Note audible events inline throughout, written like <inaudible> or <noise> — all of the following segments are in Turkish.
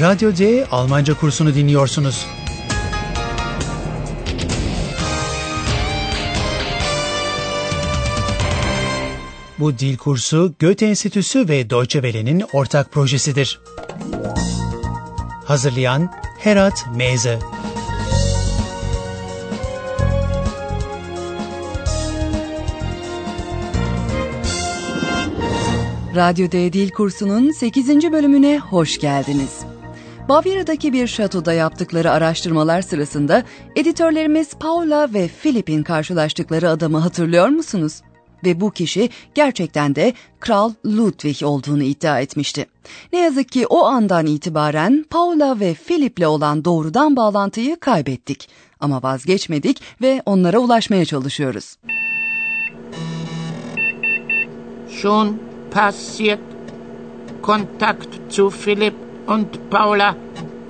Radyo D Almanca kursunu dinliyorsunuz. Bu dil kursu Goethe Enstitüsü ve Deutsche Welle'nin ortak projesidir. Hazırlayan Herat Meze Radyo D Dil kursunun 8. bölümüne hoş geldiniz. Bavyera'daki bir şatoda yaptıkları araştırmalar sırasında editörlerimiz Paula ve Philip'in karşılaştıkları adamı hatırlıyor musunuz? Ve bu kişi gerçekten de Kral Ludwig olduğunu iddia etmişti. Ne yazık ki o andan itibaren Paula ve Philip'le olan doğrudan bağlantıyı kaybettik. Ama vazgeçmedik ve onlara ulaşmaya çalışıyoruz. Schon passiert. Kontakt zu Philipp und Paula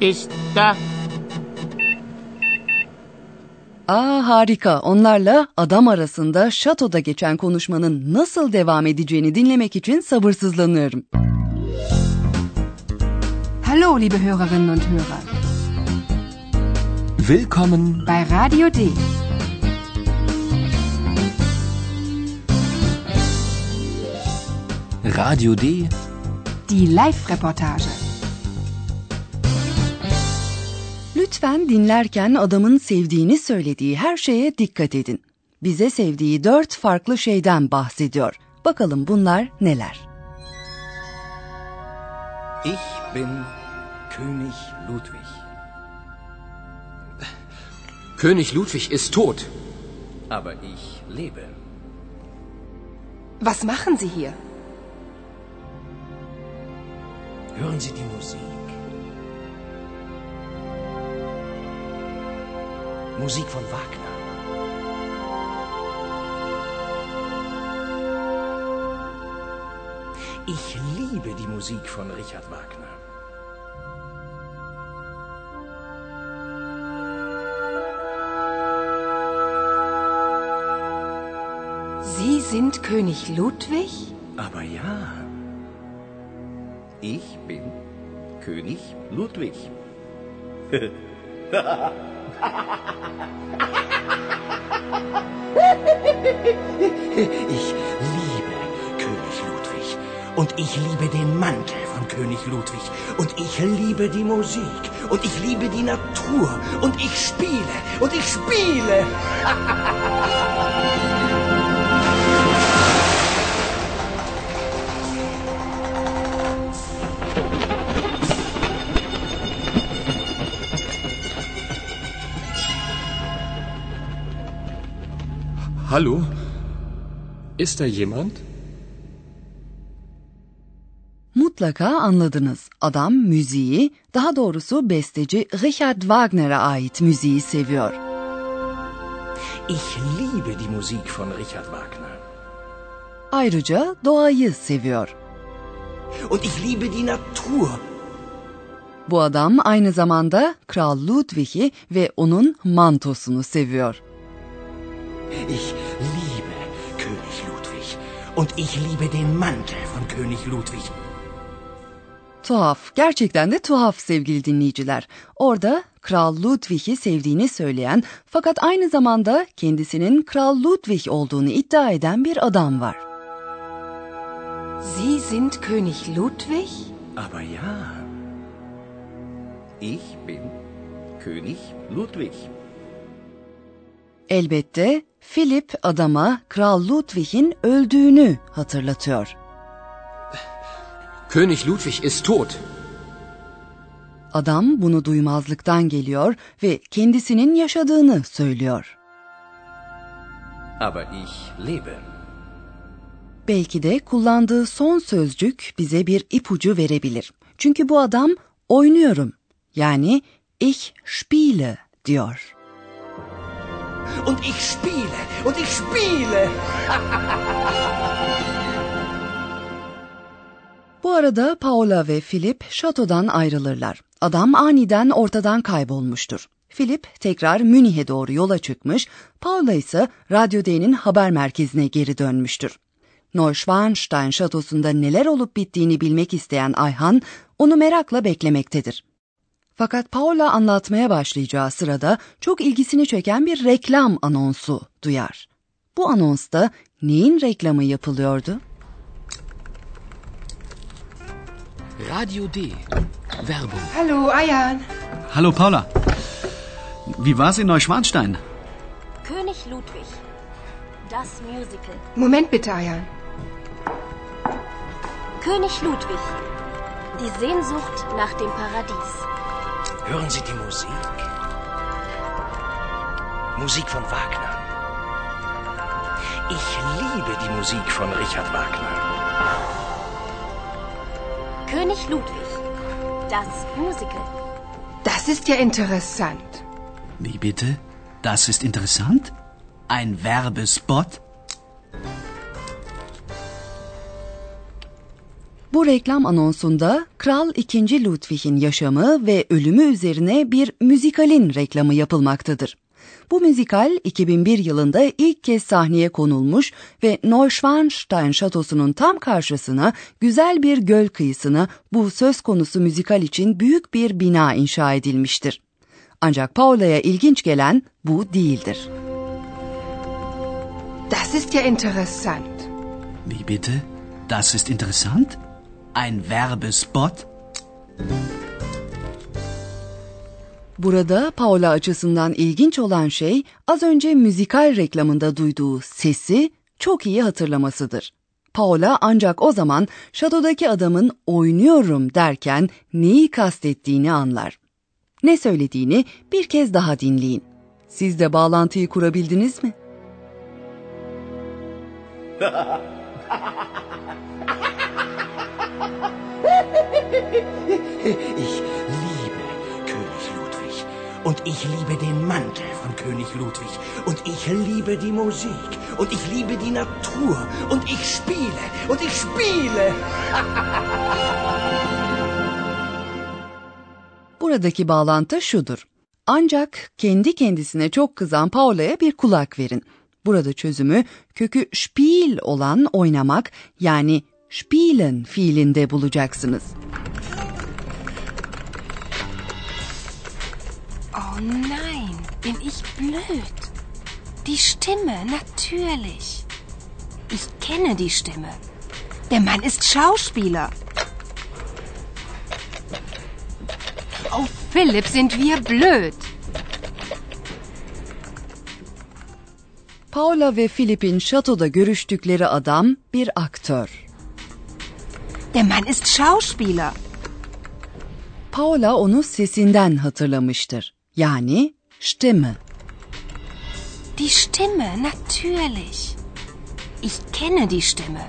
ist da. Aa harika. Onlarla adam arasında şatoda geçen konuşmanın nasıl devam edeceğini dinlemek için sabırsızlanıyorum. Hallo, liebe Hörerinnen und Hörer. Willkommen bei Radio D. Radio D. Die Live-Reportage. Lütfen dinlerken adamın sevdiğini söylediği her şeye dikkat edin. Bize sevdiği dört farklı şeyden bahsediyor. Bakalım bunlar neler? Ich bin König Ludwig. König Ludwig ist tot. Aber ich lebe. Was machen Sie hier? Hören Sie die Musik. Musik von Wagner. Ich liebe die Musik von Richard Wagner. Sie sind König Ludwig? Aber ja, ich bin König Ludwig. <laughs> Ich liebe König Ludwig. Und ich liebe den Mantel von König Ludwig. Und ich liebe die Musik. Und ich liebe die Natur. Und ich spiele. Und ich spiele. <laughs> Hallo? Ist da jemand? Mutlaka anladınız. Adam müziği, daha doğrusu besteci Richard Wagner'a ait müziği seviyor. Ich liebe die Musik von Richard Wagner. Ayrıca doğayı seviyor. Und ich liebe die Natur. Bu adam aynı zamanda Kral Ludwig'i ve onun mantosunu seviyor. Ich liebe König Ludwig. Und ich liebe den Mantel von König Ludwig. Tuhaf, gerçekten de tuhaf sevgili dinleyiciler. Orada Kral Ludwig'i sevdiğini söyleyen fakat aynı zamanda kendisinin Kral Ludwig olduğunu iddia eden bir adam var. Sie sind König Ludwig? Aber ja, ich bin König Ludwig. Elbette Philip adama Kral Ludwig'in öldüğünü hatırlatıyor. König Ludwig ist tot. Adam bunu duymazlıktan geliyor ve kendisinin yaşadığını söylüyor. Aber ich lebe. Belki de kullandığı son sözcük bize bir ipucu verebilir. Çünkü bu adam oynuyorum yani ich spiele diyor. Und ich spiele. Und ich spiele. <laughs> Bu arada Paula ve Philip şatodan ayrılırlar. Adam aniden ortadan kaybolmuştur. Philip tekrar Münih'e doğru yola çıkmış, Paula ise Radyo D'nin haber merkezine geri dönmüştür. Neuschwanstein şatosunda neler olup bittiğini bilmek isteyen Ayhan onu merakla beklemektedir. Fakat Paula anlatmaya başlayacağı sırada çok ilgisini çeken bir reklam anonsu duyar. Bu anonsta neyin reklamı yapılıyordu? Radio D. Werbung. Hallo, Ayan. Hallo Paula. Wie war's in Neuschwanstein? König Ludwig. Das Musical. Moment bitte, Ayan. König Ludwig. Die Sehnsucht nach dem Paradies. Hören Sie die Musik? Musik von Wagner. Ich liebe die Musik von Richard Wagner. König Ludwig. Das Musical. Das ist ja interessant. Wie bitte? Das ist interessant? Ein Werbespot? Bu reklam anonsunda Kral II. Ludwig'in yaşamı ve ölümü üzerine bir müzikalin reklamı yapılmaktadır. Bu müzikal 2001 yılında ilk kez sahneye konulmuş ve Neuschwanstein şatosunun tam karşısına güzel bir göl kıyısına bu söz konusu müzikal için büyük bir bina inşa edilmiştir. Ancak Paula'ya ilginç gelen bu değildir. Das ist ja interessant. Wie bitte? Das ist interessant? Ein Werbespot? Burada Paula açısından ilginç olan şey az önce müzikal reklamında duyduğu sesi çok iyi hatırlamasıdır. Paula ancak o zaman şatodaki adamın oynuyorum derken neyi kastettiğini anlar. Ne söylediğini bir kez daha dinleyin. Siz de bağlantıyı kurabildiniz mi? <laughs> Ich liebe König Ludwig. Und ich liebe den Mantel von König Ludwig. Und ich liebe die Musik. Und ich liebe die Natur. Und ich spiele. Und ich spiele. <laughs> Buradaki bağlantı şudur. Ancak kendi kendisine çok kızan Paula'ya bir kulak verin. Burada çözümü kökü spiel olan oynamak yani spielen fiilinde bulacaksınız. Oh nein, bin ich blöd. Die Stimme, natürlich. Ich kenne die Stimme. Der Mann ist Schauspieler. Oh, Philipp, sind wir blöd. Paula ve Philip'in şatoda görüştükleri adam bir aktör. Der Mann ist Schauspieler. Paula onu sesinden hatırlamıştır. Yani Stimme. Die Stimme, natürlich. Ich kenne die Stimme.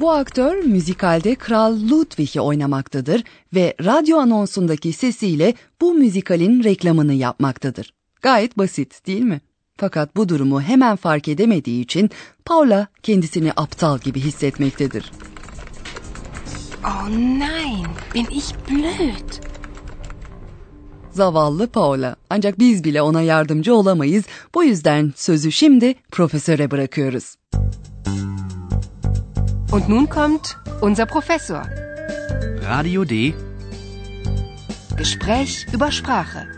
Bu aktör müzikalde Kral Ludwig'i oynamaktadır ve radyo anonsundaki sesiyle bu müzikalin reklamını yapmaktadır. Gayet basit değil mi? Fakat bu durumu hemen fark edemediği için Paula kendisini aptal gibi hissetmektedir. Oh nein, bin ich blöd. Zavallı Paula. Ancak biz bile ona yardımcı olamayız. Bu yüzden sözü şimdi profesöre bırakıyoruz. Und nun kommt unser Professor. Radio D. Gespräch über Sprache.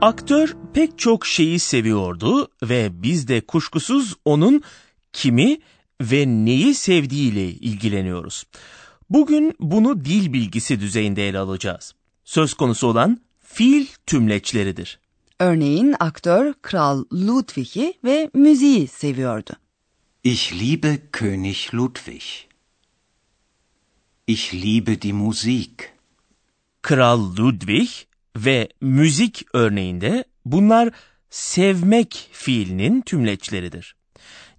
Aktör pek çok şeyi seviyordu ve biz de kuşkusuz onun kimi ve neyi sevdiğiyle ilgileniyoruz. Bugün bunu dil bilgisi düzeyinde ele alacağız. Söz konusu olan fiil tümleçleridir. Örneğin aktör Kral Ludwig'i ve müziği seviyordu. Ich liebe König Ludwig. Ich liebe die Musik. Kral Ludwig ve müzik örneğinde bunlar sevmek fiilinin tümleçleridir.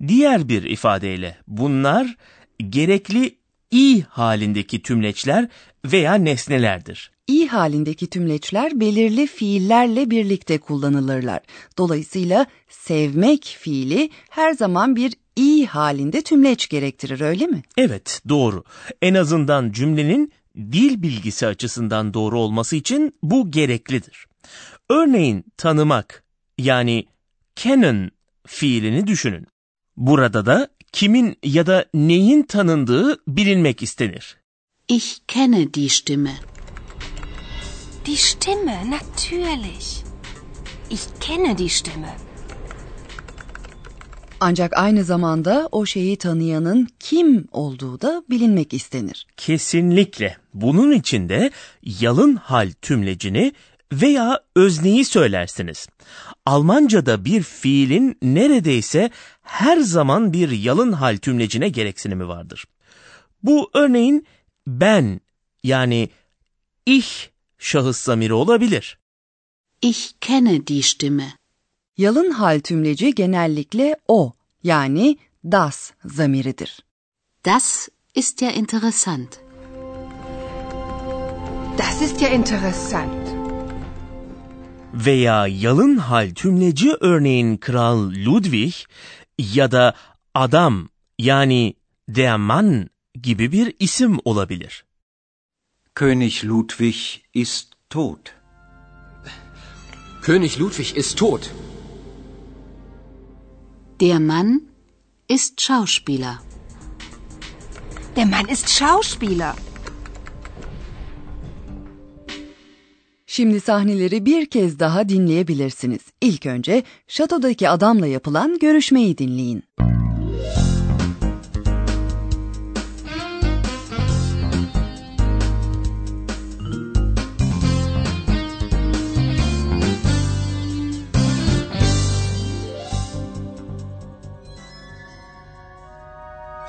Diğer bir ifadeyle bunlar gerekli i halindeki tümleçler veya nesnelerdir. İ halindeki tümleçler belirli fiillerle birlikte kullanılırlar. Dolayısıyla sevmek fiili her zaman bir i halinde tümleç gerektirir öyle mi? Evet, doğru. En azından cümlenin dil bilgisi açısından doğru olması için bu gereklidir. Örneğin tanımak yani kennen fiilini düşünün. Burada da kimin ya da neyin tanındığı bilinmek istenir. Ich kenne die Stimme. Die Stimme, natürlich. Ich kenne die Stimme. Ancak aynı zamanda o şeyi tanıyanın kim olduğu da bilinmek istenir. Kesinlikle. Bunun için de yalın hal tümlecini veya özneyi söylersiniz. Almanca'da bir fiilin neredeyse her zaman bir yalın hal tümlecine gereksinimi vardır. Bu örneğin ben yani ich şahıs zamiri olabilir. Ich kenne die Stimme. Yalın hal tümleci genellikle o yani das zamiridir. Das ist ja interessant. Das ist ja interessant. Veya yalın hal tümleci örneğin Kral Ludwig ya da adam yani der Mann gibi bir isim olabilir. König Ludwig ist tot. König Ludwig ist tot. Der Mann ist Schauspieler. Der Mann ist Schauspieler. Şimdi sahneleri bir kez daha dinleyebilirsiniz. İlk önce şatodaki adamla yapılan görüşmeyi dinleyin.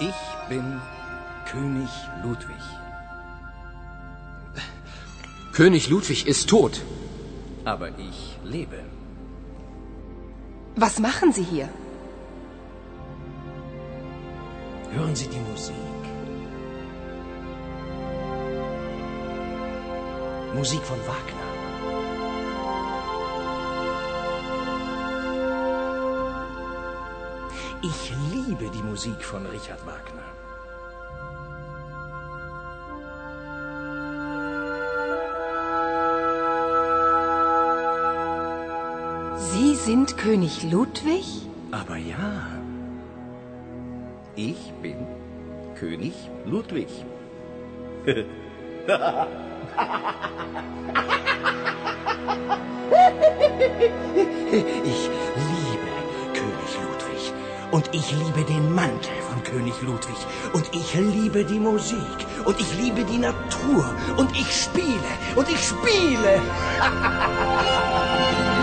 Ich bin König Ludwig. König Ludwig ist tot. Aber ich lebe. Was machen Sie hier? Hören Sie die Musik. Musik von Wagner. Ich liebe die Musik von Richard Wagner. Sind König Ludwig? Aber ja, ich bin König Ludwig. Ich liebe König Ludwig. Und ich liebe den Mantel von König Ludwig. Und ich liebe die Musik. Und ich liebe die Natur. Und ich spiele. Und ich spiele.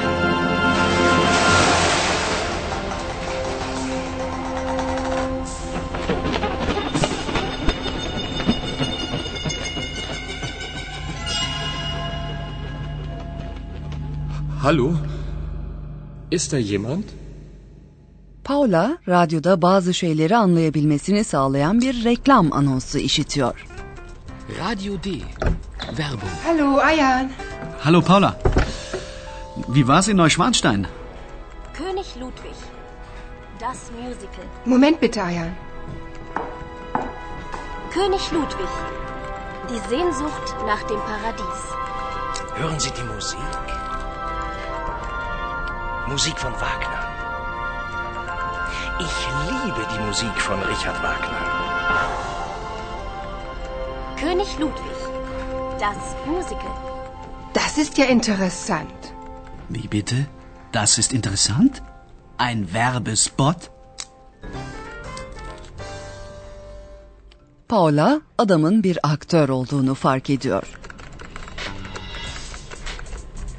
<laughs> Hallo? Ist da jemand? Paula radyoda bazı şeyleri anlayabilmesini sağlayan bir reklam anonsu işitiyor. Radio D. Werbung. Hallo, Ayan. Hallo Paula. Wie war's in Neuschwanstein? König Ludwig. Das Musical. Moment bitte, Ayan. König Ludwig. Die Sehnsucht nach dem Paradies. Hören Sie die Musik. Musik von Wagner. Ich liebe die Musik von Richard Wagner. König Ludwig. Das Musical. Das ist ja interessant. Wie bitte? Das ist interessant? Ein Werbespot? Paula adamın bir aktör olduğunu fark ediyor.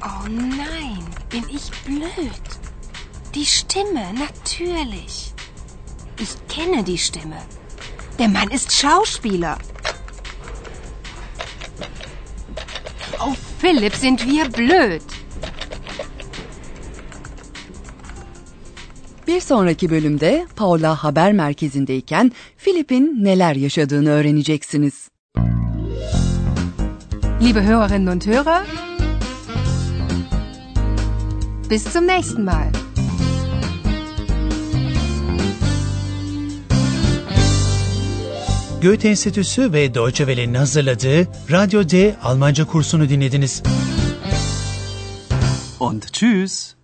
Oh nein, bin ich blöd. Die Stimme, natürlich. Ich kenne die Stimme. Der Mann ist Schauspieler. Oh, Philipp, sind wir blöd. Bir sonraki bölümde Paula haber merkezindeyken Philip'in neler yaşadığını öğreneceksiniz. Liebe Hörerinnen und Hörer, bis zum nächsten Mal. Goethe Enstitüsü ve Deutsche Welle'nin hazırladığı Radyo D Almanca kursunu dinlediniz. Und tschüss.